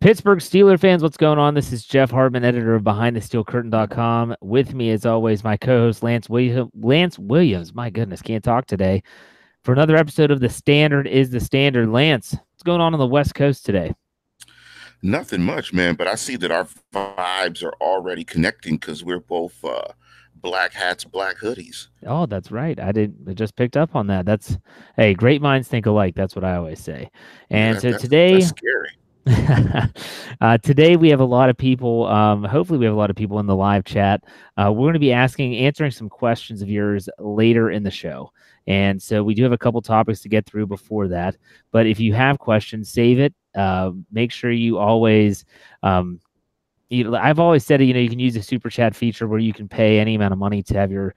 Pittsburgh Steeler fans, what's going on? This is Jeff Hartman, editor of BehindTheSteelCurtain.com. With me, as always, my co-host Lance Williams. Lance Williams, my goodness, can't talk today. For another episode of The Standard is the Standard. Lance, what's going on on the West Coast today? Nothing much, man. But I see that our vibes are already connecting because we're both uh, black hats, black hoodies. Oh, that's right. I did. I just picked up on that. That's hey, great minds think alike. That's what I always say. And Yeah, so that's- today, that's scary. uh, today we have a lot of people. Um, hopefully, we have a lot of people in the live chat. Uh, we're going to be asking, answering some questions of yours later in the show, and so we do have a couple topics to get through before that. But if you have questions, save it. Uh, make sure you always. Um, you I've always said, you know, you can use the super chat feature where you can pay any amount of money to have your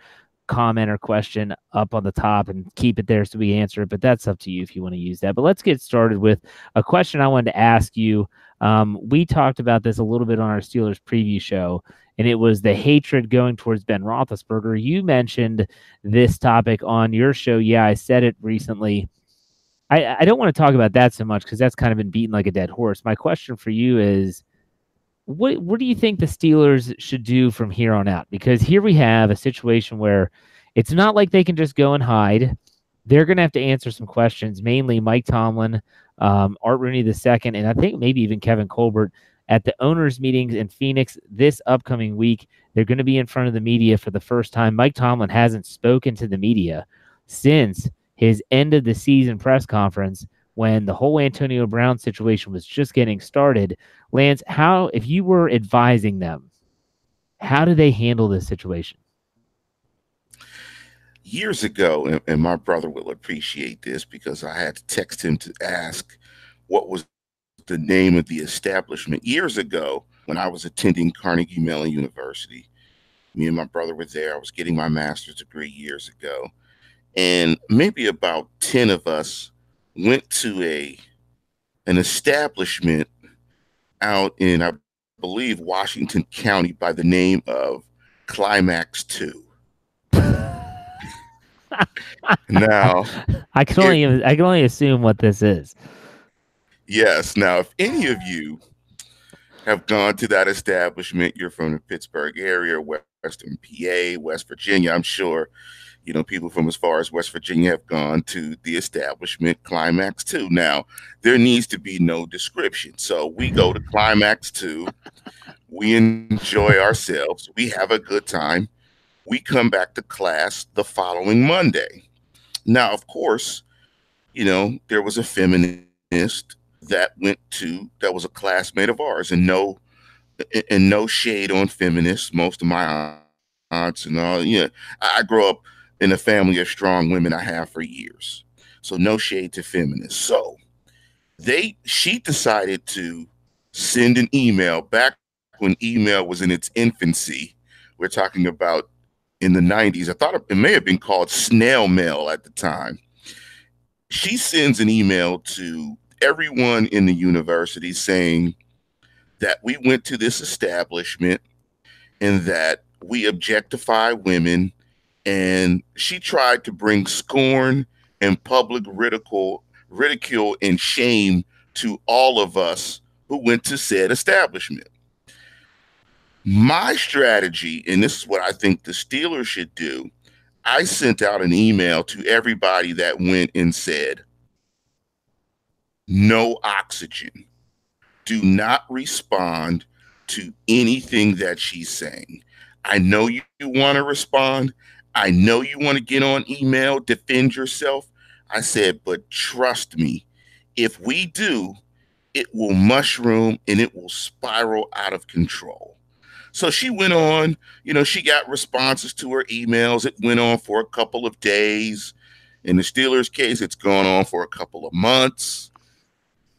comment or question up on the top and keep it there so we answer it. But that's up to you if you want to use that. But let's get started with a question I wanted to ask you. Um, we talked about this a little bit on our Steelers preview show, and it was the hatred going towards Ben Roethlisberger. You mentioned this topic on your show. Yeah, I said it recently. I, I don't want to talk about that so much because that's kind of been beaten like a dead horse. My question for you is what what do you think the Steelers should do from here on out? Because here we have a situation where it's not like they can just go and hide. They're going to have to answer some questions, mainly Mike Tomlin, um, Art Rooney II, and I think maybe even Kevin Colbert at the owners' meetings in Phoenix this upcoming week. They're going to be in front of the media for the first time. Mike Tomlin hasn't spoken to the media since his end of the season press conference when the whole Antonio Brown situation was just getting started. Lance, how if you were advising them, how do they handle this situation? Years ago, and, and my brother will appreciate this because I had to text him to ask what was the name of the establishment. Years ago, when I was attending Carnegie Mellon University, me and my brother were there. I was getting my master's degree years ago. And maybe about 10 of us went to a an establishment out in, I believe, Washington County by the name of Climax 2. Now, I can only I can only assume what this is. yes, now if any of you have gone to that establishment, you're from the Pittsburgh area, Western PA, West Virginia, I'm sure, you know, people from as far as West Virginia have gone to the establishment Climax 2. Now, there needs to be no description. So we go to Climax 2, we enjoy ourselves, we have a good time. We come back to class the following Monday. Now, of course, you know, there was a feminist that went to that was a classmate of ours and no and no shade on feminists most of my aunts and all yeah i I grew up in a family of strong women i have for years so no shade to feminists so they she decided to send an email back when email was in its infancy we're talking about in the 90s i thought it may have been called snail mail at the time. She sends an email to everyone in the university saying that we went to this establishment and that we objectify women and she tried to bring scorn and public ridicule ridicule and shame to all of us who went to said establishment my strategy and this is what i think the steelers should do i sent out an email to everybody that went and said no oxygen. Do not respond to anything that she's saying. I know you, you want to respond. I know you want to get on email, defend yourself. I said, but trust me, if we do, it will mushroom and it will spiral out of control. So she went on, you know, she got responses to her emails. It went on for a couple of days. In the Steelers case, it's gone on for a couple of months.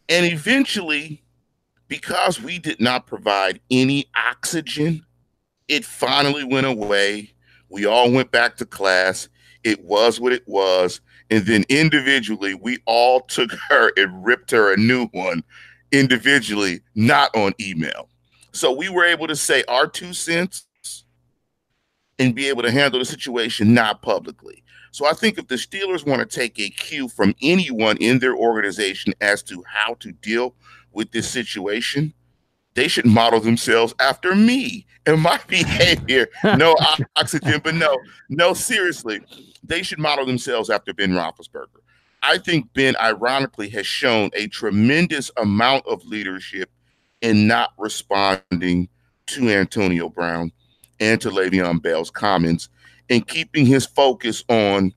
And eventually, because we did not provide any oxygen, it finally went away. We all went back to class. It was what it was. And then individually, we all took her and ripped her a new one individually, not on email. So we were able to say our two cents and be able to handle the situation not publicly. So I think if the Steelers want to take a cue from anyone in their organization as to how to deal with this situation, they should model themselves after me and my behavior. No oxygen, but no, no, seriously, they should model themselves after Ben Roethlisberger. I think Ben, ironically, has shown a tremendous amount of leadership in not responding to Antonio Brown and to Le'Veon Bell's comments and keeping his focus on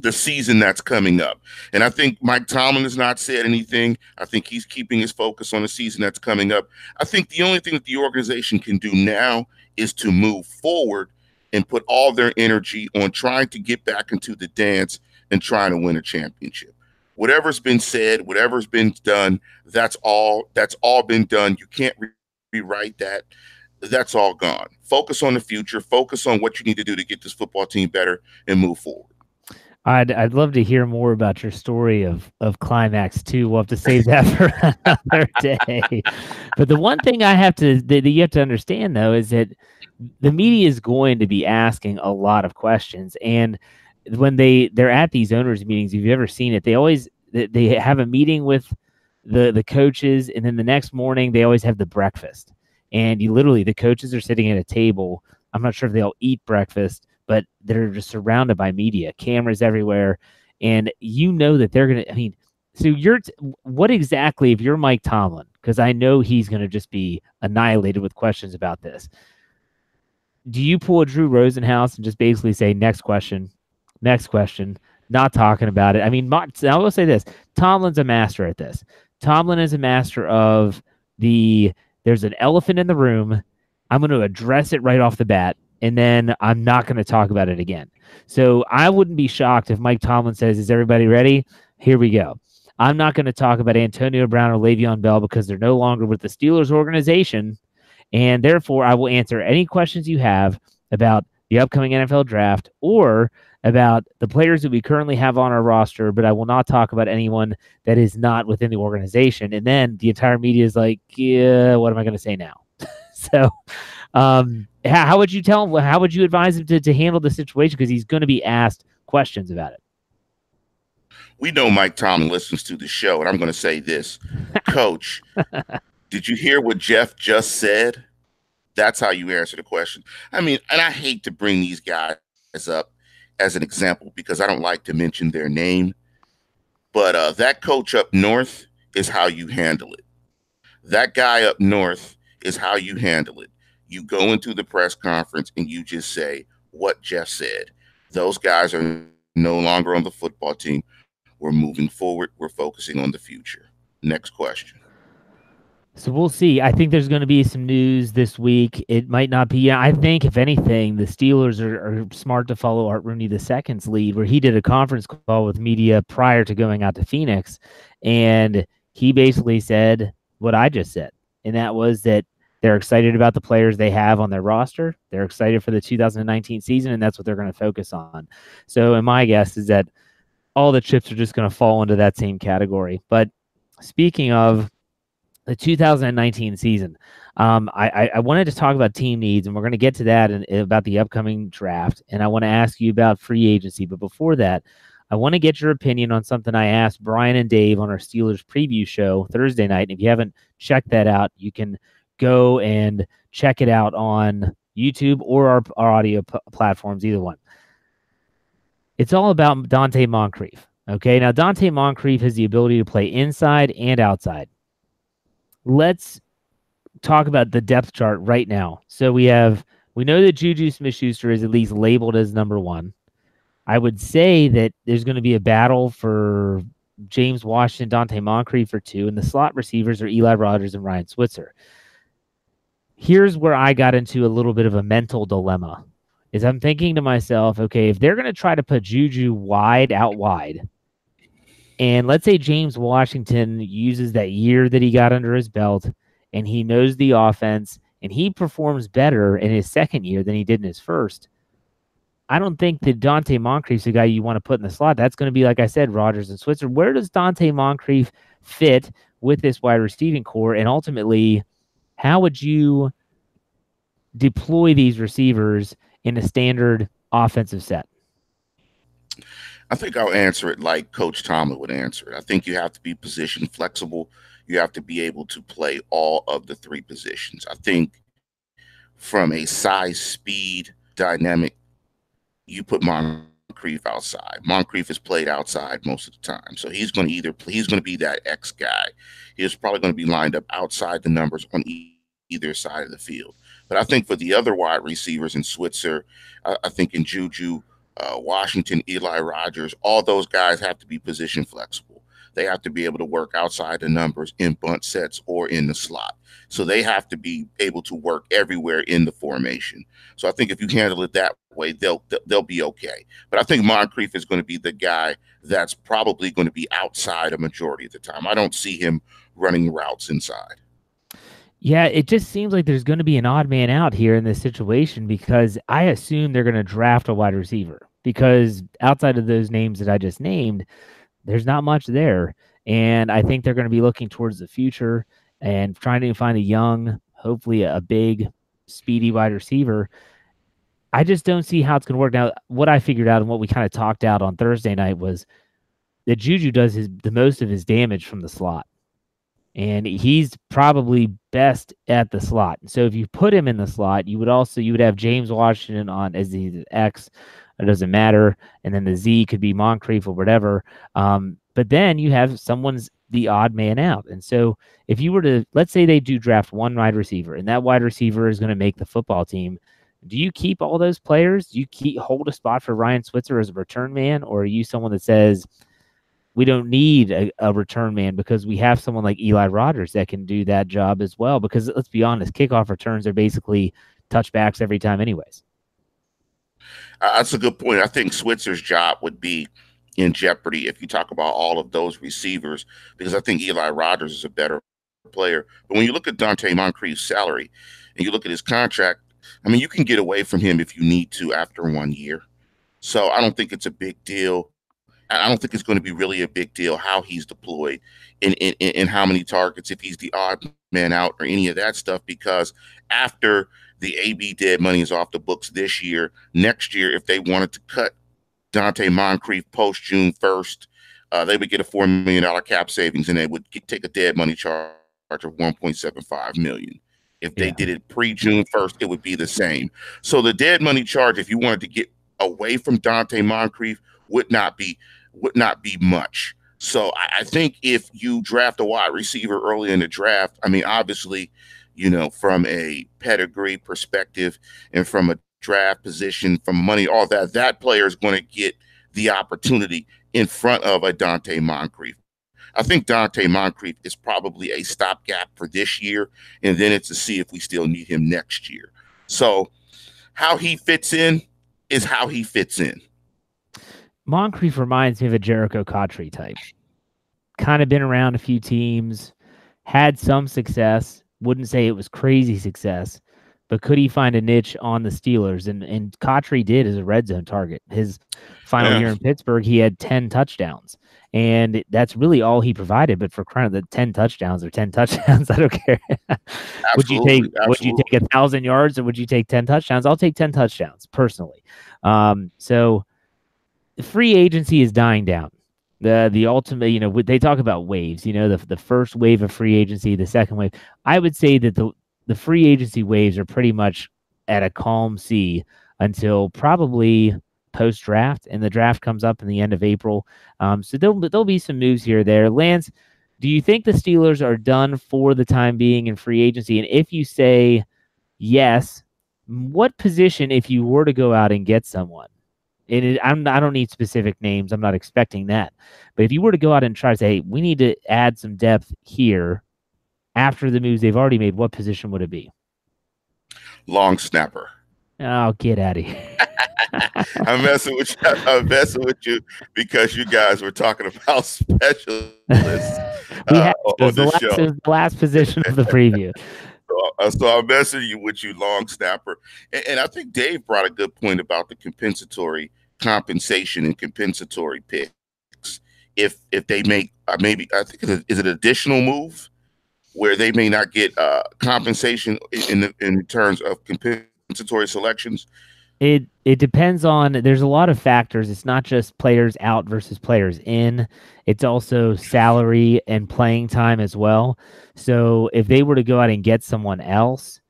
the season that's coming up. And I think Mike Tomlin has not said anything. I think he's keeping his focus on the season that's coming up. I think the only thing that the organization can do now is to move forward and put all their energy on trying to get back into the dance and trying to win a championship. Whatever's been said, whatever's been done, that's all that's all been done. You can't re- rewrite that. That's all gone. Focus on the future, focus on what you need to do to get this football team better and move forward. I'd I'd love to hear more about your story of of climax too. We'll have to save that for another day. But the one thing I have to that you have to understand though is that the media is going to be asking a lot of questions, and when they they're at these owners meetings, if you've ever seen it, they always they have a meeting with the the coaches, and then the next morning they always have the breakfast, and you literally the coaches are sitting at a table. I'm not sure if they all eat breakfast but they're just surrounded by media, cameras everywhere, and you know that they're gonna. I mean, so you're what exactly if you're Mike Tomlin? Because I know he's gonna just be annihilated with questions about this. Do you pull a Drew Rosenhaus and just basically say next question, next question, not talking about it? I mean, I will say this: Tomlin's a master at this. Tomlin is a master of the. There's an elephant in the room. I'm going to address it right off the bat and then I'm not going to talk about it again. So I wouldn't be shocked if Mike Tomlin says, Is everybody ready? Here we go. I'm not going to talk about Antonio Brown or Le'Veon Bell because they're no longer with the Steelers organization. And therefore, I will answer any questions you have about the upcoming NFL draft or about the players that we currently have on our roster, but I will not talk about anyone that is not within the organization. And then the entire media is like, yeah, what am I going to say now? so um, how, how, would you tell him? How would you advise him to, to handle the situation? Because he's going to be asked questions about it. We know Mike Tomlin listens to the show, and I'm going to say this, Coach. did you hear what Jeff just said? That's how you answer the question. I mean, and I hate to bring these guys up as an example because I don't like to mention their name, but uh, that coach up north is how you handle it. That guy up north is how you handle it. You go into the press conference and you just say what Jeff said. Those guys are no longer on the football team. We're moving forward. We're focusing on the future. Next question. So we'll see. I think there's going to be some news this week. It might not be. I think, if anything, the Steelers are, are smart to follow Art Rooney II's lead, where he did a conference call with media prior to going out to Phoenix, and he basically said what I just said, and that was that they're excited about the players they have on their roster. They're excited for the 2019 season, and that's what they're going to focus on. So, and my guess is that all the chips are just going to fall into that same category. But speaking of the 2019 season, um, I, I, wanted to talk about team needs, and we're going to get to that and about the upcoming draft. And I want to ask you about free agency. But before that, I want to get your opinion on something I asked Brian and Dave on our Steelers preview show Thursday night. And if you haven't checked that out, you can go and check it out on YouTube or our, our audio p- platforms, either one. It's all about Donte Moncrief. Okay, now Donte Moncrief has the ability to play inside and outside. Let's talk about the depth chart right now. So we have we know that Juju Smith Schuster is at least labeled as number one. I would say that there's going to be a battle for James Washington, Donte Moncrief for two, and the slot receivers are Eli Rogers and Ryan Switzer here's where I got into a little bit of a mental dilemma. Is I'm thinking to myself, okay, if they're going to try to put Juju wide out wide, and let's say James Washington uses that year that he got under his belt and he knows the offense and he performs better in his second year than he did in his first. I don't think that Donte Moncrief's the guy you want to put in the slot. That's going to be, like I said, Rogers and Switzer. Where does Donte Moncrief fit with this wide receiving corps? And ultimately, how would you deploy these receivers in a standard offensive set? I think I'll answer it like Coach Tomlin would answer it. I think you have to be position flexible. You have to be able to play all of the three positions. I think from a size, speed, dynamic, you put Moncrief outside. Moncrief is played outside most of the time, so he's going to either he's going to be that X guy. He's probably going to be lined up outside the numbers on either side of the field. But I think for the other wide receivers in Switzer, I, I think in Juju uh, Washington, Eli Rogers, all those guys have to be position flexible. They have to be able to work outside the numbers in bunch sets or in the slot. So they have to be able to work everywhere in the formation. So I think if you handle it that way, they'll they'll be okay. But I think Moncrief is going to be the guy that's probably going to be outside a majority of the time. I don't see him running routes inside. Yeah, it just seems like there's going to be an odd man out here in this situation because I assume they're going to draft a wide receiver because outside of those names that I just named, there's not much there. And I think they're going to be looking towards the future and trying to find a young, hopefully a big, speedy wide receiver. I just don't see how it's going to work. Now, what I figured out and what we kind of talked out on Thursday night was that Juju does his the most of his damage from the slot and he's probably best at the slot. So if you put him in the slot, you would also you would have James Washington on as the X. It doesn't matter, and then the Z could be Moncrief or whatever. Um, but then you have someone's the odd man out, and so if you were to let's say they do draft one wide receiver, and that wide receiver is going to make the football team. Do you keep all those players? Do you keep hold a spot for Ryan Switzer as a return man, or are you someone that says, we don't need a, a, return man because we have someone like Eli Rogers that can do that job as well. Because let's be honest, kickoff returns are basically touchbacks every time, anyways. Uh, that's a good point. I think Switzer's job would be in jeopardy if you talk about all of those receivers, because I think Eli Rogers is a better player. But when you look at Donte Moncrief's salary and you look at his contract, I mean, you can get away from him if you need to after one year. So I don't think it's a big deal I don't think it's going to be really a big deal how he's deployed and in, in, in, how many targets, if he's the odd man out or any of that stuff, because after the AB dead money is off the books this year, next year, if they wanted to cut Donte Moncrief post June 1st, uh, they would get a $4 million cap savings and they would get, take a dead money charge of 1.75 million. If they yeah. did it pre June 1st, it would be the same. So the dead money charge, if you wanted to get away from Donte Moncrief, would not be would not be much. So I, I think if you draft a wide receiver early in the draft, I mean, obviously, you know, from a pedigree perspective and from a draft position, from money, all that, that player is going to get the opportunity in front of a Donte Moncrief. I think Donte Moncrief is probably a stopgap for this year, and then it's to see if we still need him next year. So, how he fits in is how he fits in. Moncrief reminds me of a Jericho Cotchery type. Kind of been around a few teams, had some success. Wouldn't say it was crazy success, but could he find a niche on the Steelers? And and Cotchery did as a red zone target. His final yeah. year in Pittsburgh, he had ten touchdowns, and that's really all he provided. But for crying the ten touchdowns or ten touchdowns, I don't care. would you take absolutely. would you take a thousand yards or would you take ten touchdowns? I'll take ten touchdowns personally. Um, so free agency is dying down. The the ultimate, you know, they talk about waves. You know, the the first wave of free agency, the second wave. I would say that the the free agency waves are pretty much at a calm sea until probably post draft, and the draft comes up in the end of April. Um, so there'll there'll be some moves here there. Lance, do you think the Steelers are done for the time being in free agency? And if you say yes, what position, if you were to go out and get someone, and it, I'm, I don't need specific names. I'm not expecting that. But if you were to go out and try to say, hey, we need to add some depth here after the moves they've already made, what position would it be? Long snapper. Oh, get out of here. I'm messing with you. I'm messing with you because you guys were talking about specialists uh, on the, last, the last position of the preview. Uh, so I'm messing you with you, long snapper. And, and, I think Dave brought a good point about the compensatory compensation and compensatory picks. If if they make uh, maybe I think is it additional move where they may not get uh, compensation in the, in terms of compensatory selections. It it depends on there's a lot of factors. It's not just players out versus players in. It's also salary and playing time as well. So if they were to go out and get someone else,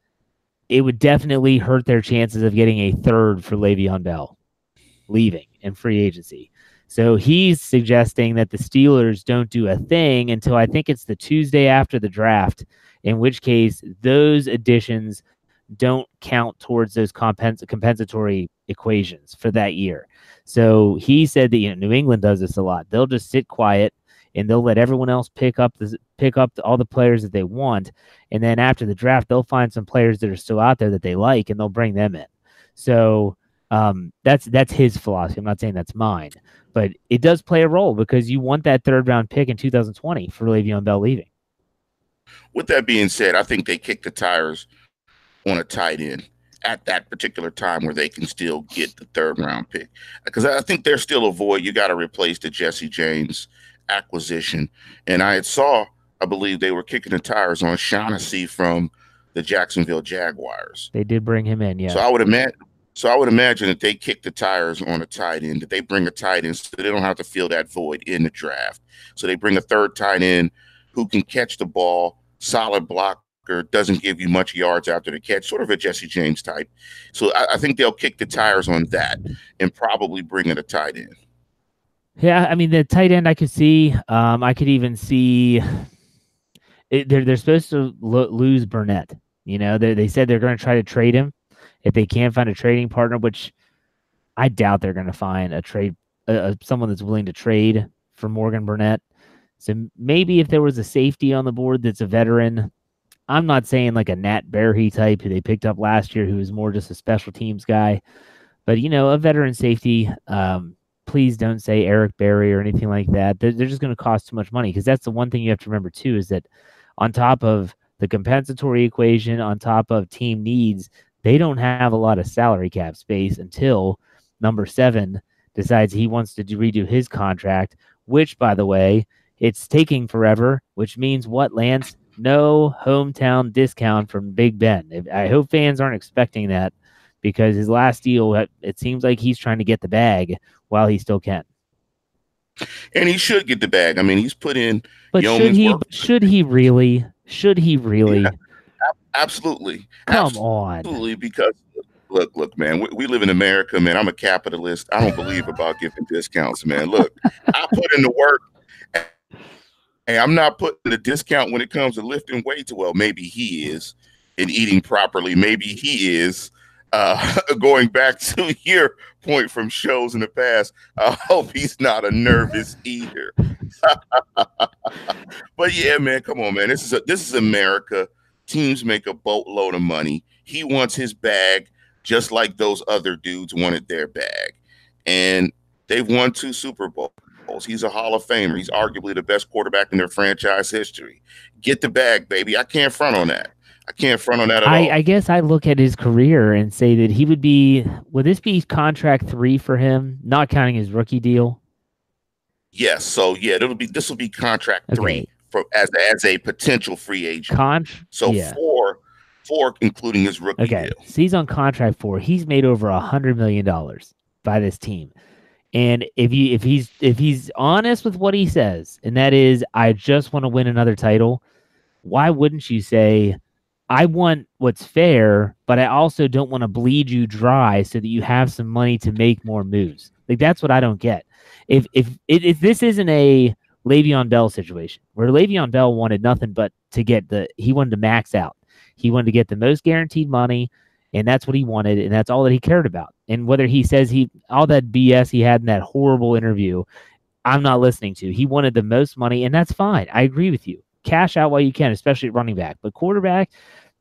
it would definitely hurt their chances of getting a third for Le'Veon Bell leaving in free agency. So he's suggesting that the Steelers don't do a thing until I think it's the Tuesday after the draft, in which case those additions don't count towards those compens- compensatory equations for that year. So he said that you know, New England does this a lot. They'll just sit quiet and they'll let everyone else pick up the pick up all the players that they want, and then after the draft, they'll find some players that are still out there that they like, and they'll bring them in. So um, that's that's his philosophy. I'm not saying that's mine, but it does play a role because you want that third round pick in 2020 for Le'Veon Bell leaving. With that being said, I think they kicked the tires on a tight end at that particular time where they can still get the third round pick. Because I think there's still a void. You got to replace the Jesse James acquisition. And I had saw, I believe they were kicking the tires on Shaughnessy from the Jacksonville Jaguars. They did bring him in, yeah. So I would imagine so I would imagine that they kick the tires on a tight end, that they bring a tight end so they don't have to fill that void in the draft. So they bring a third tight end who can catch the ball, solid blocker, doesn't give you much yards after the catch, sort of a Jesse James type. So I, I think they'll kick the tires on that and probably bring in a tight end. Yeah, I mean the tight end I could see. Um, I could even see it, they're they're supposed to lo- lose Burnett. You know, they they said they're going to try to trade him if they can't find a trading partner, which I doubt they're going to find a trade, uh, someone that's willing to trade for Morgan Burnett. So maybe if there was a safety on the board that's a veteran, I'm not saying like a Nat Berhe type who they picked up last year, who is more just a special teams guy, but you know, a veteran safety. Um, please don't say Eric Berry or anything like that. They're, they're just going to cost too much money because that's the one thing you have to remember too is that on top of the compensatory equation, on top of team needs, they don't have a lot of salary cap space until number seven decides he wants to redo his contract, which, by the way, it's taking forever, which means what, Lance? No hometown discount from Big Ben. I hope fans aren't expecting that because his last deal, it seems like he's trying to get the bag while he still can. And he should get the bag. I mean, he's put in. But should he? Work. Should he really? Should he really? Yeah. Absolutely. Come Absolutely, on. Absolutely, because look, look, man, we, we, live in America, man. I'm a capitalist. I don't believe about giving discounts, man. Look, I put in the work. And I'm not putting the discount when it comes to lifting weights. Well, maybe he is, and eating properly. Maybe he is. Uh, going back to your point from shows in the past, I hope he's not a nervous eater. but yeah, man, come on, man. This is a, this is America. Teams make a boatload of money. He wants his bag just like those other dudes wanted their bag. And they've won two Super Bowls. He's a Hall of Famer. He's arguably the best quarterback in their franchise history. Get the bag, baby. I can't front on that. I can't front on that at I, all. I guess I look at his career and say that he would be. Would this be contract three for him, not counting his rookie deal? Yes. So yeah, it'll be. This will be contract okay. three for as as a potential free agent. Con- so yeah. four, four including his rookie okay. deal. So he's on contract four. He's made over a hundred million dollars by this team. And if he if he's if he's honest with what he says, and that is, I just want to win another title, why wouldn't you say, I want what's fair, but I also don't want to bleed you dry so that you have some money to make more moves. Like that's what I don't get. If if if this isn't a Le'Veon Bell situation where Le'Veon Bell wanted nothing but to get the he wanted to max out. He wanted to get the most guaranteed money, and that's what he wanted, and that's all that he cared about. And whether he says he all that BS he had in that horrible interview, I'm not listening to. He wanted the most money, and that's fine. I agree with you. Cash out while you can, especially at running back. But quarterback,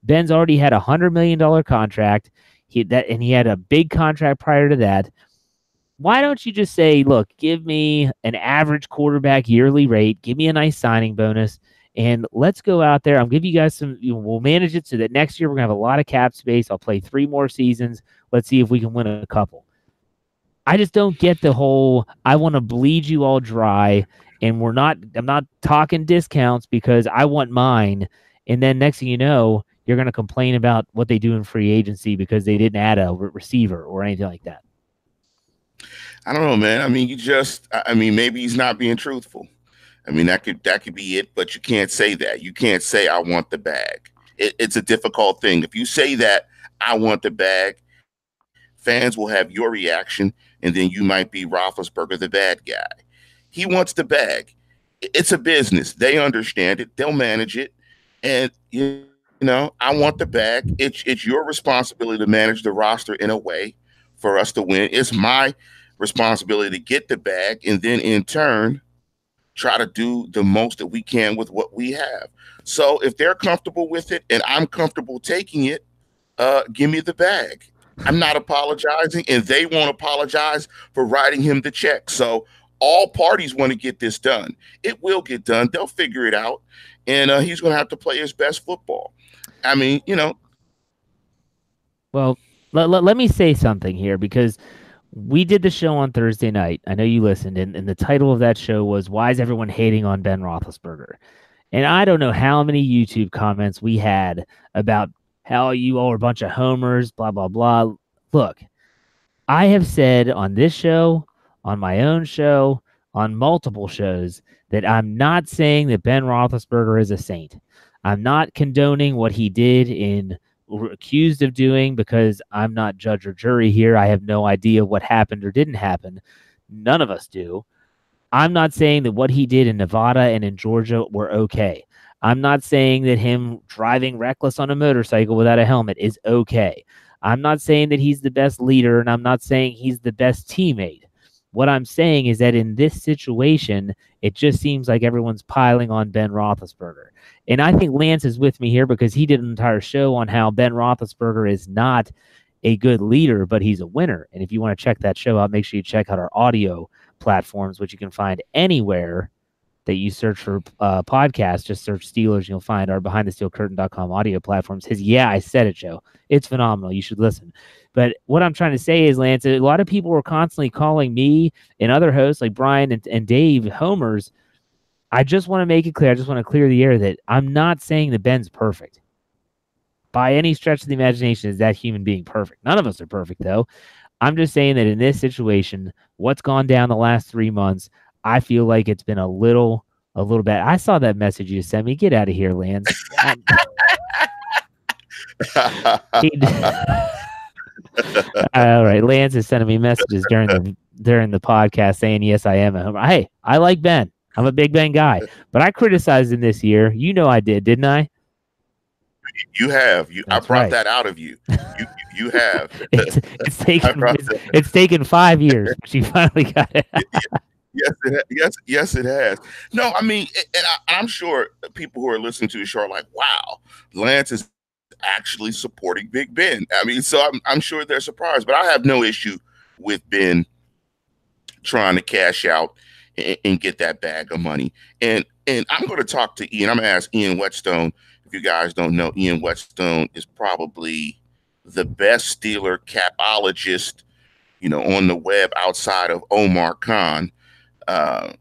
Ben's already had a hundred million dollar contract. He that and he had a big contract prior to that why don't you just say, look, give me an average quarterback yearly rate, give me a nice signing bonus, and let's go out there. I'll give you guys some, you know, we'll manage it so that next year we're to have a lot of cap space. I'll play three more seasons. Let's see if we can win a couple. I just don't get the whole, I want to bleed you all dry. And we're not, I'm not talking discounts because I want mine. And then next thing you know, you're going to complain about what they do in free agency because they didn't add a re- receiver or anything like that. I don't know, man. I mean, you just, I mean, maybe he's not being truthful. I mean, that could that could be it, but you can't say that. You can't say I want the bag. It, it's a difficult thing. If you say that I want the bag, fans will have your reaction, and then you might be Roethlisberger, the bad guy. He wants the bag. It's a business. They understand it. They'll manage it, and you know, I want the bag. It's it's your responsibility to manage the roster in a way for us to win. It's my responsibility to get the bag, and then in turn, try to do the most that we can with what we have. So if they're comfortable with it and I'm comfortable taking it, uh, give me the bag. I'm not apologizing, and they won't apologize for writing him the check. So all parties want to get this done. It will get done. They'll figure it out, and uh, he's going to have to play his best football. I mean, you know. Well, let, let, let me say something here because we did the show on Thursday night. I know you listened, and, and the title of that show was "Why is everyone hating on Ben Roethlisberger?" And I don't know how many YouTube comments we had about how you all are a bunch of homers, blah blah blah. Look, I have said on this show, on my own show, on multiple shows that I'm not saying that Ben Roethlisberger is a saint. I'm not condoning what he did in accused of doing because I'm not judge or jury here. I have no idea what happened or didn't happen. None of us do. I'm not saying that what he did in Nevada and in Georgia were okay. I'm not saying that him driving reckless on a motorcycle without a helmet is okay. I'm not saying that he's the best leader and I'm not saying he's the best teammate. What I'm saying is that in this situation, it just seems like everyone's piling on Ben Roethlisberger. And I think Lance is with me here because he did an entire show on how Ben Roethlisberger is not a good leader, but he's a winner. And if you want to check that show out, make sure you check out our audio platforms, which you can find anywhere that you search for uh, podcasts. Just search Steelers, and you'll find our behind the steel curtain.com audio platforms. His Yeah, I Said It show. It's phenomenal. You should listen. But what I'm trying to say is, Lance, a lot of people were constantly calling me and other hosts like Brian and, and Dave homers I just want to make it clear. I just want to clear the air that I'm not saying that Ben's perfect. By any stretch of the imagination, is that human being perfect? None of us are perfect, though. I'm just saying that in this situation, what's gone down the last three months, I feel like it's been a little, a little bad. I saw that message you sent me. Get out of here, Lance. Um, All right, Lance is sending me messages during the during the podcast saying, "Yes, I am a homer." Hey, I like Ben. I'm a Big Ben guy, but I criticized him this year. You know I did, didn't I? You have. You. That's I brought right. that out of you. You. You have. it's, it's taken. It's, it's, taken five years, but you finally got it. yes, it, yes, yes, it has. No, I mean, and I, am sure people who are listening to the show are like, "Wow, Lance is actually supporting Big Ben." I mean, so I'm, I'm sure they're surprised, but I have no issue with Ben trying to cash out and, get that bag of money. And and I'm going to talk to Ian. I'm going to ask Ian Whetstone. If you guys don't know, Ian Whetstone is probably the best Steeler capologist, you know, on the web outside of Omar Khan. Uh,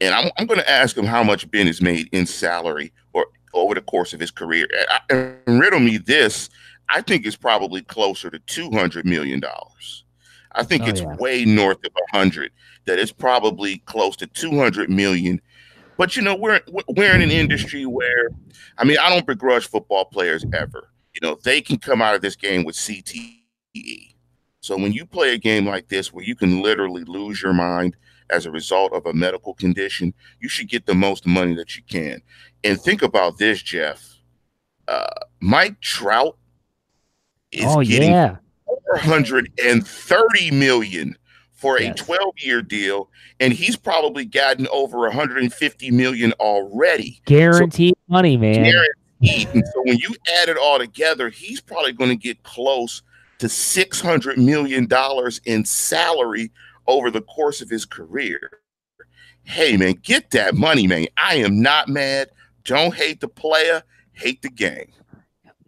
and I'm, I'm going to ask him how much Ben has made in salary or over the course of his career. And, and riddle me this: I think it's probably closer to two hundred million dollars. I think oh, it's yeah. way north of a hundred that it's probably close to 200 million. But you know, we're we're in an industry where, I mean, I don't begrudge football players ever. You know, they can come out of this game with CTE. So when you play a game like this, where you can literally lose your mind as a result of a medical condition, you should get the most money that you can. And think about this, Jeff. Uh, Mike Trout is oh, getting yeah. 430 million for yes. a 12 year deal and he's probably gotten over 150 million already. Guaranteed so, money man. Guaranteed. And so when you add it all together he's probably going to get close to 600 million dollars in salary over the course of his career. Hey man get that money man. I am not mad. Don't hate the player hate the game.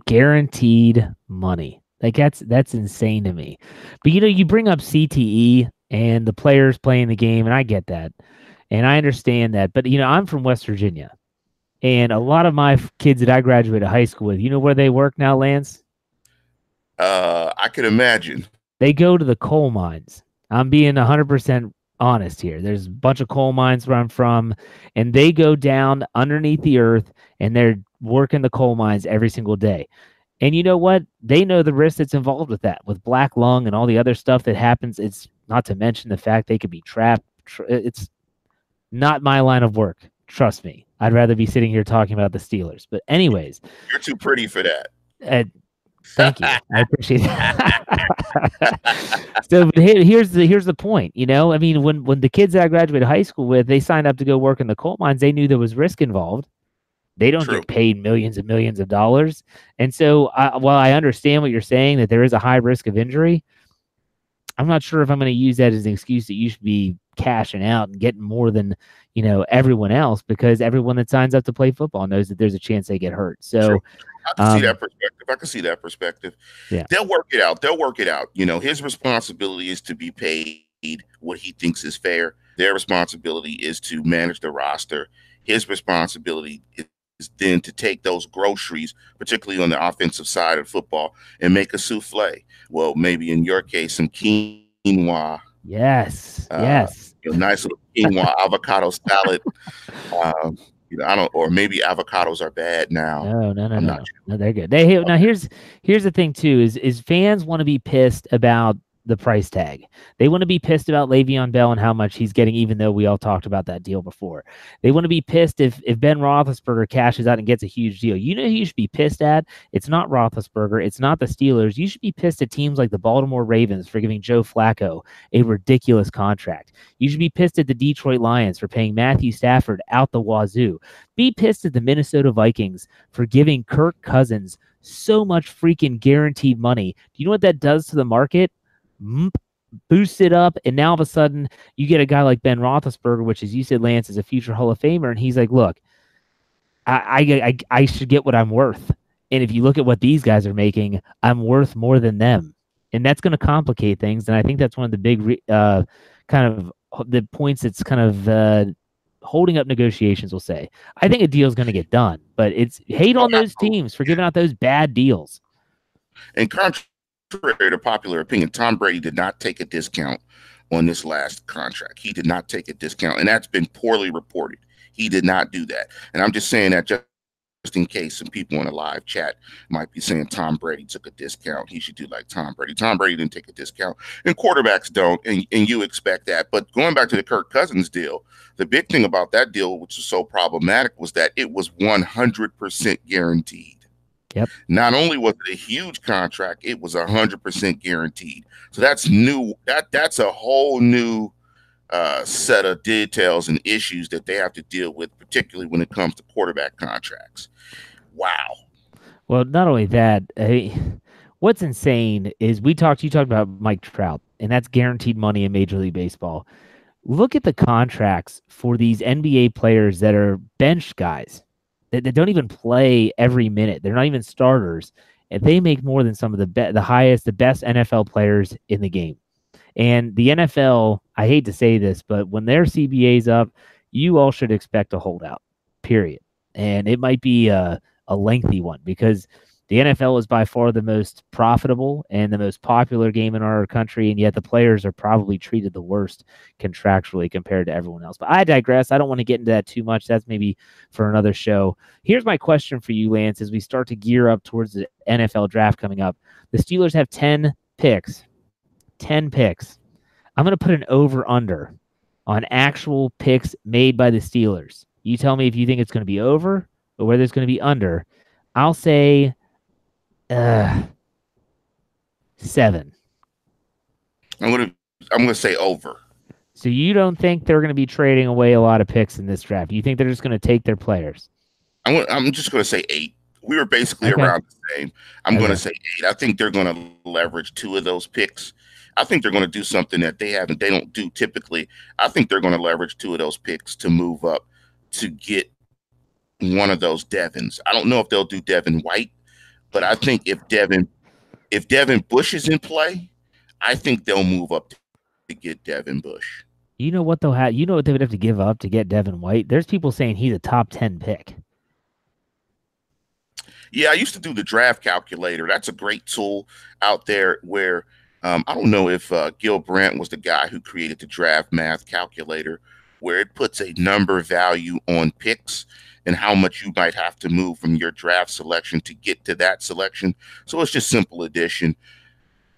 Guaranteed money like that's that's insane to me. But you know, you bring up CTE and the players playing the game, and I get that, and I understand that. But you know, I'm from West Virginia, And a lot of my kids that I graduated high school with, you know where they work now, Lance? Uh, I could imagine. They go to the coal mines. I'm being 100% honest here. There's a bunch of coal mines where I'm from, and they go down underneath the earth and they're working the coal mines every single day. And you know what? They know the risk that's involved with that, with black lung and all the other stuff that happens. It's not to mention the fact they could be trapped. It's not my line of work. Trust me. I'd rather be sitting here talking about the Steelers. But anyways, you're too pretty for that. Uh, thank you. I appreciate that. so here's the here's the point. You know, I mean, when when the kids that I graduated high school with, they signed up to go work in the coal mines. They knew there was risk involved. They don't True. get paid millions and millions of dollars. And so, I, while I understand what you're saying that there is a high risk of injury, I'm not sure if I'm going to use that as an excuse that you should be cashing out and getting more than you know everyone else because everyone that signs up to play football knows that there's a chance they get hurt. So. True. I can um, see that perspective. I can see that perspective. Yeah. They'll work it out. They'll work it out. You know, his responsibility is to be paid what he thinks is fair. Their responsibility is to manage the roster. His responsibility then to take those groceries, particularly on the offensive side of football, and make a souffle. Well, maybe in your case, some quinoa. Yes. Uh, yes. You know, nice little quinoa avocado salad. Um, you know, I don't, or maybe avocados are bad now. No, no, no, I'm no. Sure. No, they're good. They now here's here's the thing too is is fans want to be pissed about the price tag. They want to be pissed about Le'Veon Bell and how much he's getting, even though we all talked about that deal before. They want to be pissed if if Ben Roethlisberger cashes out and gets a huge deal. You know who you should be pissed at? It's not Roethlisberger. It's not the Steelers. You should be pissed at teams like the Baltimore Ravens for giving Joe Flacco a ridiculous contract. You should be pissed at the Detroit Lions for paying Matthew Stafford out the wazoo. Be pissed at the Minnesota Vikings for giving Kirk Cousins so much freaking guaranteed money. Do you know what that does to the market? Boost it up, and now all of a sudden you get a guy like Ben Roethlisberger, which, as you said, Lance is a future Hall of Famer, and he's like, "Look, I, I, I should get what I'm worth." And if you look at what these guys are making, I'm worth more than them, and that's going to complicate things. And I think that's one of the big, uh, kind of the points that's kind of uh, holding up negotiations. We'll say. I think a deal is going to get done, but it's hate on those teams for giving out those bad deals. And contrary contrary to popular opinion, Tom Brady did not take a discount on this last contract. He did not take a discount, and that's been poorly reported. He did not do that. And I'm just saying that just in case some people in the live chat might be saying Tom Brady took a discount. He should do like Tom Brady. Tom Brady didn't take a discount, and quarterbacks don't, and, and you expect that. But going back to the Kirk Cousins deal, the big thing about that deal, which is so problematic, was that it was 100% guaranteed. Yep. Not only was it a huge contract, it was hundred percent guaranteed. So that's new. That that's a whole new uh, set of details and issues that they have to deal with, particularly when it comes to quarterback contracts. Wow. Well, not only that, what's insane is we talked. You talked about Mike Trout, and that's guaranteed money in Major League Baseball. Look at the contracts for these NBA players that are bench guys they, they don't even play every minute. They're not even starters, and they make more than some of the be- the highest, the best NFL players in the game. And the NFL, I hate to say this, but when their CBA's up, you all should expect a holdout. Period. And it might be a, a lengthy one because the NFL is by far the most profitable and the most popular game in our country, and yet the players are probably treated the worst contractually compared to everyone else. But I digress. I don't want to get into that too much. That's maybe for another show. Here's my question for you, Lance, as we start to gear up towards the NFL draft coming up. The Steelers have 10 picks. 10 picks. I'm going to put an over under on actual picks made by the Steelers. You tell me if you think it's going to be over or whether it's going to be under. I'll say uh, seven. I'm gonna I'm gonna say over. So you don't think they're going to be trading away a lot of picks in this draft? You think they're just going to take their players? I'm I'm just going to say eight. We were basically okay. around the same. I'm okay. going to say eight. I think they're going to leverage two of those picks. I think they're going to do something that they haven't. They don't do typically. I think they're going to leverage two of those picks to move up to get one of those Devins. I don't know if they'll do Devin White. But I think if Devin, if Devin Bush is in play, I think they'll move up to get Devin Bush. You know what they'll have? You know what they would have to give up to get Devin White? There's people saying he's a top ten pick. Yeah, I used to do the draft calculator. That's a great tool out there where um, I don't know if uh, Gil Brandt was the guy who created the draft math calculator, where it puts a number value on picks and how much you might have to move from your draft selection to get to that selection. So it's just simple addition.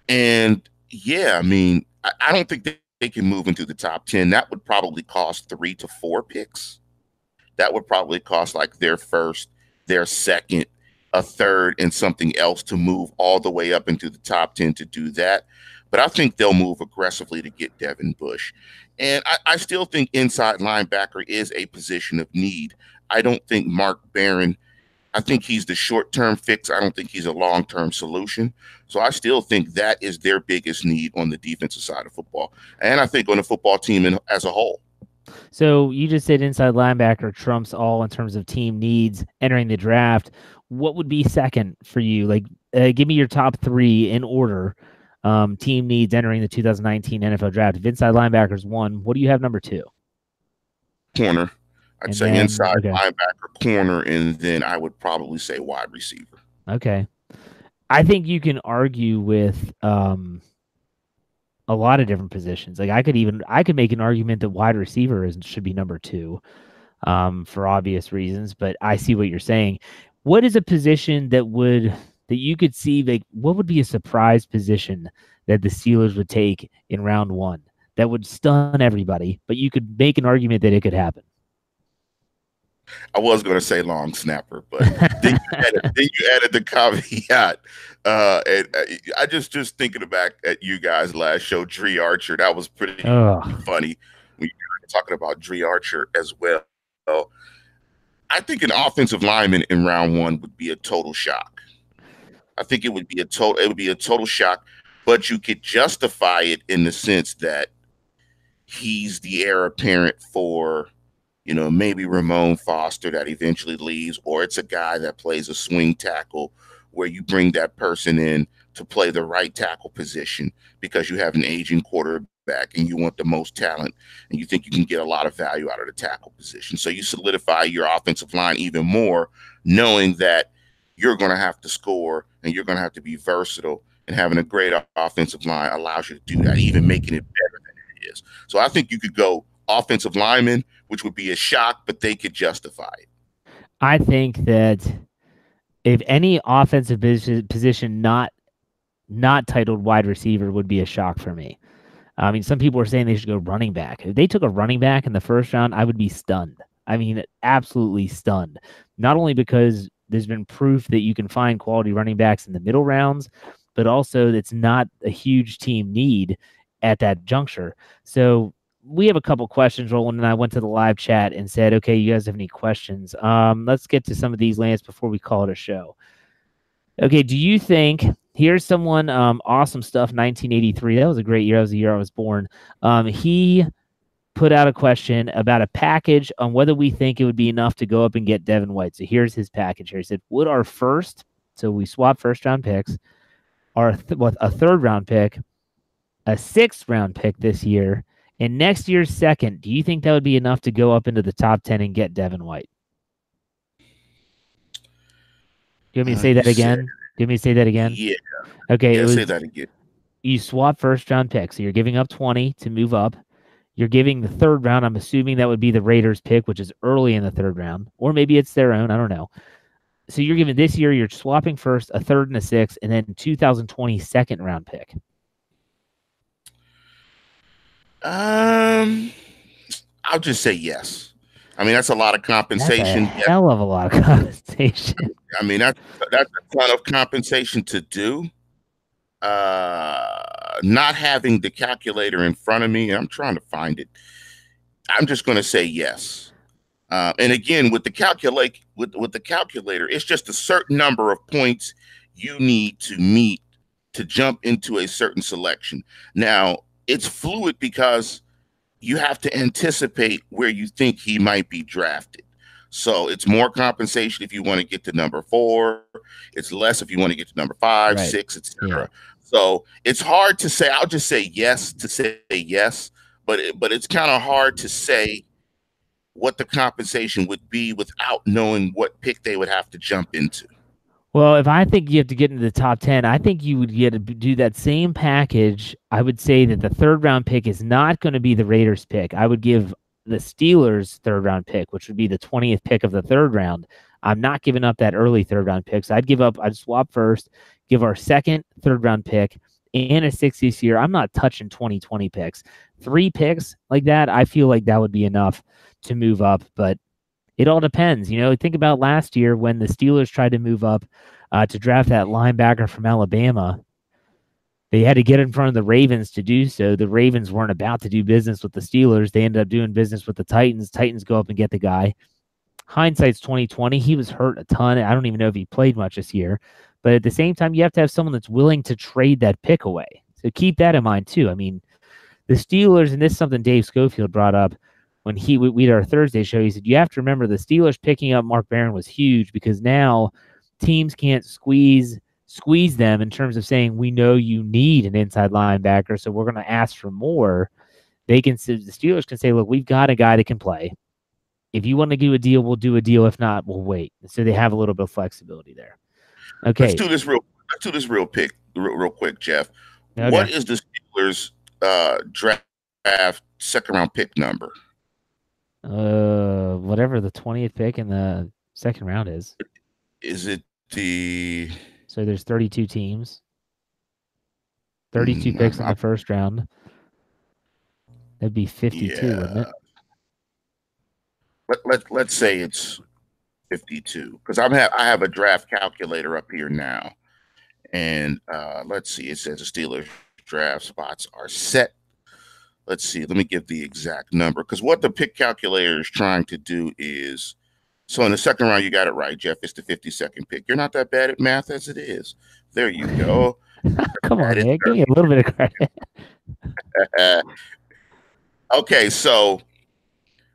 And yeah, I mean, I, I don't think they, they can move into the top 10. That would probably cost three to four picks. That would probably cost like their first, their second, a third, and something else to move all the way up into the top 10 to do that. But I think they'll move aggressively to get Devin Bush. And I, I still think inside linebacker is a position of need. I don't think Mark Barron, I think he's the short term fix. I don't think he's a long term solution. So I still think that is their biggest need on the defensive side of football. And I think on the football team in, as a whole. So you just said inside linebacker trumps all in terms of team needs entering the draft. What would be second for you? Like, uh, give me your top three in order. Um, team needs entering the 2019 NFL draft. If inside linebackers one, what do you have number two? Corner. I'd and say then, inside okay. linebacker, corner, and then I would probably say wide receiver. Okay. I think you can argue with um, a lot of different positions. Like I could even I could make an argument that wide receiver is, should be number two um, for obvious reasons. But I see what you're saying. What is a position that would that you could see like what would be a surprise position that the Steelers would take in round one that would stun everybody, but you could make an argument that it could happen? I was going to say long snapper, but then, you added, then, you added, the caveat. Uh, and uh, I just just thinking back at you guys last show, Dri Archer. That was pretty funny when you were talking about Dri Archer as well. So I think an offensive lineman in round one would be a total shock. I think it would be a total. It would be a total shock, but you could justify it in the sense that he's the heir apparent for you know, maybe Ramon Foster that eventually leaves, or it's a guy that plays a swing tackle where you bring that person in to play the right tackle position because you have an aging quarterback and you want the most talent and you think you can get a lot of value out of the tackle position. So you solidify your offensive line even more, knowing that you're going to have to score and you're going to have to be versatile. And having a great offensive line allows you to do that, even making it better than it is. So I think you could go offensive lineman, which would be a shock, but they could justify it. I think that if any offensive position not not titled wide receiver would be a shock for me. I mean, some people are saying they should go running back. If they took a running back in the first round, I would be stunned. I mean, absolutely stunned. Not only because there's been proof that you can find quality running backs in the middle rounds, but also it's not a huge team need at that juncture. So we have a couple questions rolling, and I went to the live chat and said, "Okay, you guys have any questions? Um, let's get to some of these lands before we call it a show." Okay, do you think here's someone um, awesome stuff? 1983. That was a great year. That was the year I was born. Um, he put out a question about a package on whether we think it would be enough to go up and get Devin White. So here's his package here. He said, "Would our first, so we swap first round picks, our th- with a third round pick, a sixth round pick this year." And next year's second, do you think that would be enough to go up into the top 10 and get Devin White? Do you want me to uh, say that again? Do you want me to say that again? Yeah. Okay. Yeah, was, say that again. You swap first round pick. So you're giving up 20 to move up. You're giving the third round. I'm assuming that would be the Raiders pick, which is early in the third round, or maybe it's their own. I don't know. So you're giving this year, you're swapping first, a third and a sixth, and then 2020 second round pick. Um, I'll just say yes. I mean, that's a lot of compensation. That's hell of a lot of compensation. I mean, that's that's a ton of compensation to do. Uh, not having the calculator in front of me, I'm trying to find it. I'm just going to say yes. Uh, and again, with the calculate with with the calculator, it's just a certain number of points you need to meet to jump into a certain selection. Now, it's fluid because you have to anticipate where you think he might be drafted. So it's more compensation if you want to get to number four. It's less if you want to get to number five, right. six, etc. Yeah. So it's hard to say. I'll just say yes to say yes, but it, but it's kind of hard to say what the compensation would be without knowing what pick they would have to jump into. Well, if I think you have to get into the top 10, I think you would get to do that same package. I would say that the third round pick is not going to be the Raiders pick. I would give the Steelers third round pick, which would be the 20th pick of the third round. I'm not giving up that early third round pick. So I'd give up, I'd swap first, give our second third round pick and a six year. I'm not touching 2020 picks. Three picks like that, I feel like that would be enough to move up. But it all depends. You know, think about last year when the Steelers tried to move up uh, to draft that linebacker from Alabama. They had to get in front of the Ravens to do so. The Ravens weren't about to do business with the Steelers. They ended up doing business with the Titans. Titans go up and get the guy. Hindsight's 2020. He was hurt a ton. I don't even know if he played much this year. But at the same time, you have to have someone that's willing to trade that pick away. So keep that in mind too. I mean, the Steelers, and this is something Dave Schofield brought up when he we did our Thursday show. He said you have to remember the Steelers picking up Mark Barron was huge because now teams can't squeeze squeeze them in terms of saying we know you need an inside linebacker, so we're going to ask for more. They can the Steelers can say, look, we've got a guy that can play. If you want to do a deal, we'll do a deal. If not, we'll wait. So they have a little bit of flexibility there. Okay, let's do this real. Let's do this real quick, real, real quick, Jeff. Okay. What is the Steelers uh, draft second round pick number? Uh, whatever the twentieth pick in the second round is. Is it the? So there's 32 teams. 32 mm, picks in the first round. That'd be 52, yeah. wouldn't it? Let, let, let's say it's 52 because I'm have I have a draft calculator up here now, and uh, let's see. It says the Steelers draft spots are set let's see, let me give the exact number because what the pick calculator is trying to do is so in the second round, you got it right, Jeff. It's the 52nd pick. You're not that bad at math as it is. There you go. Come on, man. Give me a little bit of credit. okay, so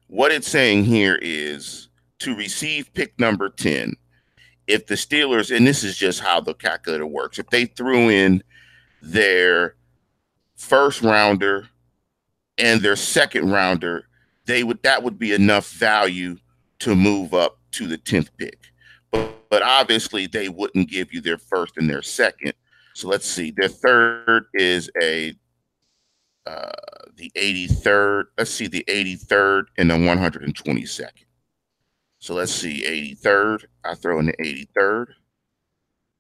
what it's saying here is to receive pick number 10, if the Steelers, and this is just how the calculator works, if they threw in their first rounder, and their second rounder, they would that would be enough value to move up to the 10th pick. But but obviously they wouldn't give you their first and their second. So let's see. Their third is a uh, the 83rd. Let's see the 83rd and the 122nd. So let's see 83rd. I throw in the 83rd.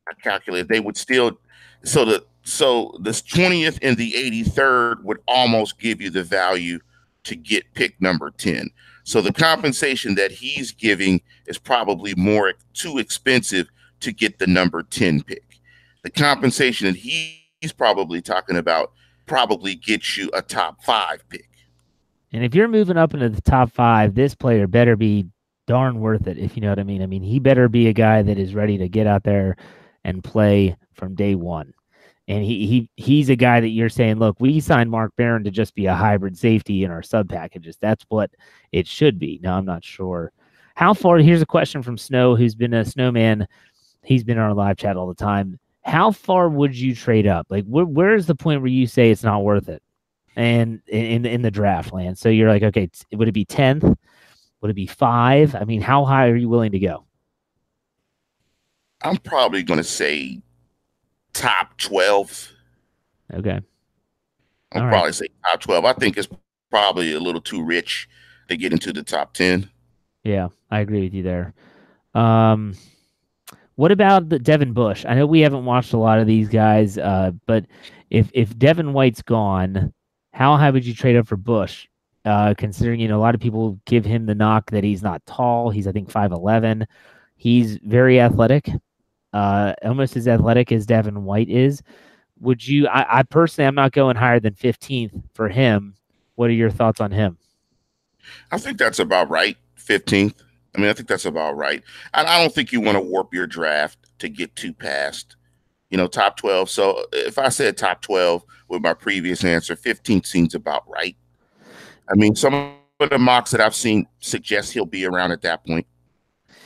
I calculate they would still so the so this 20th and the 83rd would almost give you the value to get pick number 10. So the compensation that he's giving is probably more too expensive to get the number 10 pick. The compensation that he's probably talking about probably gets you a top five pick. And if you're moving up into the top five, this player better be darn worth it, if you know what I mean. I mean, he better be a guy that is ready to get out there and play from day one. And he he he's a guy that you're saying, look, we signed Mark Barron to just be a hybrid safety in our sub packages. That's what it should be. Now I'm not sure. How far here's a question from Snow, who's been a snowman. He's been in our live chat all the time. How far would you trade up? Like where, where is the point where you say it's not worth it? And in in the draft land. So you're like, okay, would it be 10th? Would it be five? I mean, how high are you willing to go? I'm probably going to say top 12. Okay. I'll All probably right. say top 12. I think it's probably a little too rich to get into the top 10. Yeah, I agree with you there. Um, what about the Devin Bush? I know we haven't watched a lot of these guys, uh, but if if Devin White's gone, how high would you trade up for Bush? Uh, considering you know a lot of people give him the knock that he's not tall. He's I think five eleven. He's very athletic uh, almost as athletic as Devin White is. Would you? I, I personally, I'm not going higher than 15th for him. What are your thoughts on him? I think that's about right. 15th. I mean, I think that's about right. I, I don't think you want to warp your draft to get too past, you know, top 12. So if I said top 12 with my previous answer, 15th seems about right. I mean, some of the mocks that I've seen suggest he'll be around at that point.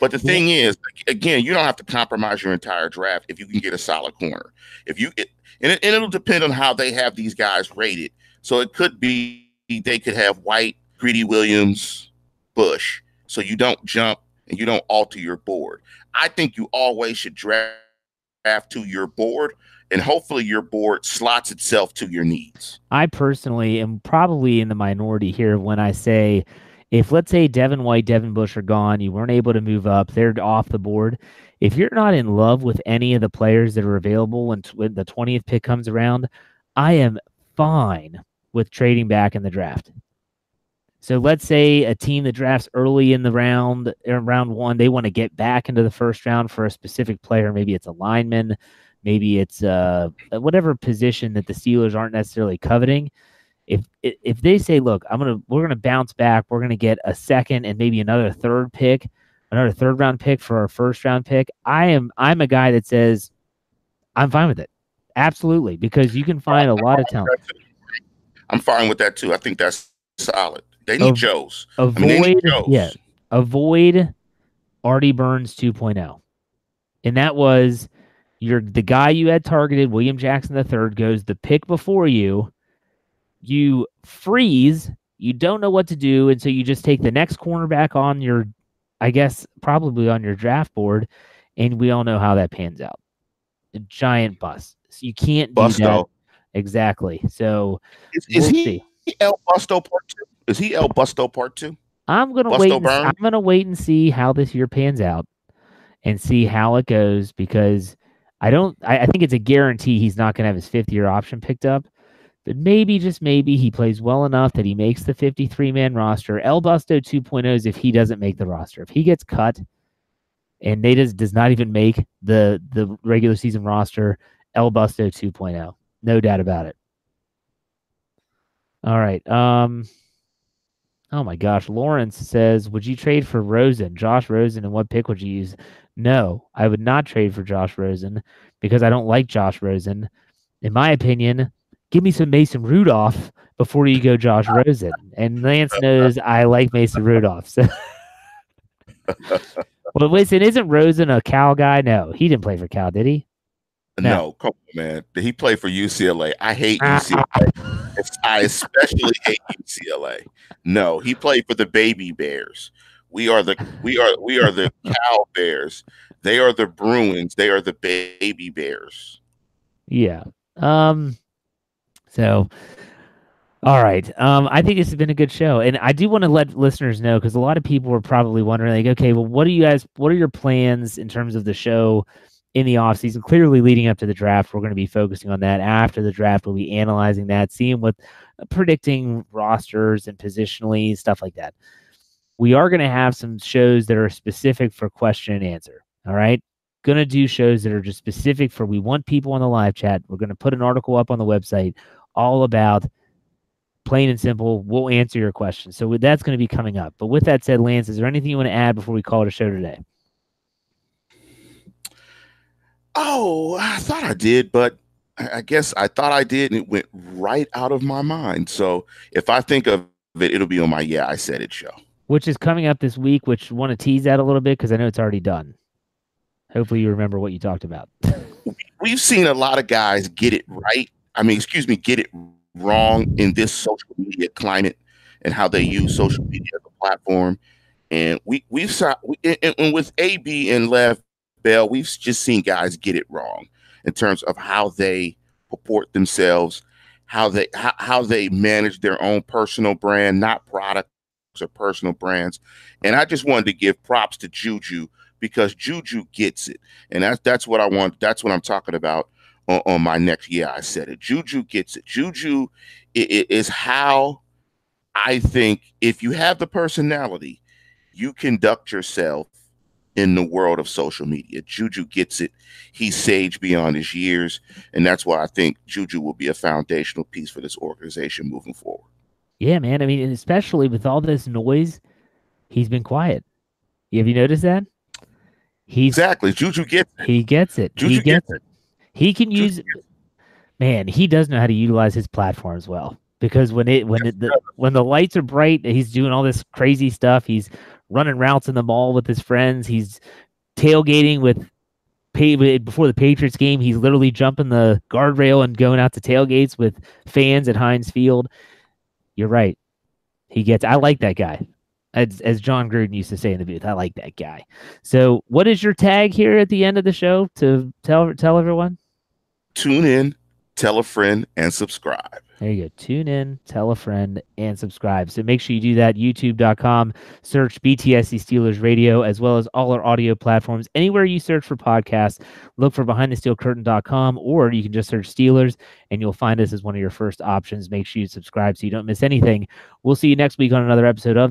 But the thing is, again, you don't have to compromise your entire draft if you can get a solid corner. If you it, and, it, and it'll depend on how they have these guys rated. So it could be they could have White, Greedy Williams, Bush. So you don't jump and you don't alter your board. I think you always should draft to your board and hopefully your board slots itself to your needs. I personally am probably in the minority here when I say if let's say Devin White, Devin Bush are gone, you weren't able to move up, they're off the board. If you're not in love with any of the players that are available when, when the 20th pick comes around, I am fine with trading back in the draft. So let's say a team that drafts early in the round, in round one, they want to get back into the first round for a specific player. Maybe it's a lineman, maybe it's uh, whatever position that the Steelers aren't necessarily coveting. If if they say, look, I'm gonna we're gonna bounce back, we're gonna get a second and maybe another third pick, another third round pick for our first round pick. I am I'm a guy that says I'm fine with it. Absolutely, because you can find a lot of talent. I'm fine with that too. I think that's solid. They need Joes. Avoid, I mean, Joes. yeah, avoid Artie Burns 2.0, and that was you're the guy you had targeted, William Jackson III, goes the pick before you. You freeze. You don't know what to do, and so you just take the next cornerback on your, I guess, probably on your draft board, and we all know how that pans out. A giant bust. So you can't do that. Exactly. So is, is we'll he see. El Busto Part Two? Is he El Busto Part Two? I'm gonna Busto wait. And, I'm gonna wait and see how this year pans out, and see how it goes because I don't. I, I think it's a guarantee he's not going to have his fifth year option picked up. But maybe, just maybe, he plays well enough that he makes the 53 man roster. El Busto 2.0 is if he doesn't make the roster. If he gets cut and Nate does not even make the, the regular season roster, El Busto 2.0. No doubt about it. All right. Um, oh my gosh. Lawrence says, Would you trade for Rosen, Josh Rosen, and what pick would you use? No, I would not trade for Josh Rosen because I don't like Josh Rosen. In my opinion, give me some Mason Rudolph before you go Josh Rosen. And Lance knows I like Mason Rudolph. So. well, listen, isn't Rosen a Cal guy? No, he didn't play for Cal, did he? No, no come on, man. Did he play for UCLA? I hate UCLA. I especially hate UCLA. No, he played for the Baby Bears. We are the we are we are the Cal Bears. They are the Bruins. They are the baby bears. Yeah. Um. So. All right. Um, I think this has been a good show, and I do want to let listeners know because a lot of people were probably wondering, like, okay, well, what are you guys? What are your plans in terms of the show in the off season? Clearly, leading up to the draft, we're going to be focusing on that. After the draft, we'll be analyzing that, seeing what, uh, predicting rosters and positionally stuff like that we are going to have some shows that are specific for question and answer. All right. Going to do shows that are just specific for we want people on the live chat. We're going to put an article up on the website all about plain and simple. We'll answer your questions. So that's going to be coming up. But with that said, Lance, is there anything you want to add before we call it a show today? Oh, I thought I did, but I guess I thought I did, and it went right out of my mind. So if I think of it, it'll be on my Yeah, I Said It show which is coming up this week, which want to tease that a little bit because I know it's already done. Hopefully, you remember what you talked about. We've seen a lot of guys get it right. I mean, excuse me, get it wrong in this social media climate and how they use social media as a platform. And we we've saw and, with AB and Lev Bell, we've just seen guys get it wrong in terms of how they purport themselves, how they how, how they manage their own personal brand, not product or personal brands. And I just wanted to give props to Juju because Juju gets it. And that's that's what I want. That's what I'm talking about on, on my next. Yeah, I said it. Juju gets it. Juju it, it is how I think if you have the personality, you conduct yourself in the world of social media. Juju gets it. He's sage beyond his years. And that's why I think Juju will be a foundational piece for this organization moving forward. Yeah, man. I mean, especially with all this noise, he's been quiet. Have you noticed that? He's exactly Juju gets it. He gets it. Juju he gets, gets it. it. He can use. Man, he does know how to utilize his platforms well because when it when it, the when the lights are bright, he's doing all this crazy stuff. He's running routes in the mall with his friends. He's tailgating with before the Patriots game. He's literally jumping the guardrail and going out to tailgates with fans at Heinz Field. You're right. He gets. I like that guy. as, as Jon Gruden used to say in the booth. I like that guy. So, what is your tag here at the end of the show to tell tell everyone? Tune in, tell a friend, and subscribe. There you go. Tune in, tell a friend, and subscribe. So make sure you do that. YouTube.com, search BTSC Steelers Radio, as well as all our audio platforms. Anywhere you search for podcasts, look for BehindTheSteelCurtain.com, or you can just search Steelers, and you'll find us as one of your first options. Make sure you subscribe so you don't miss anything. We'll see you next week on another episode of the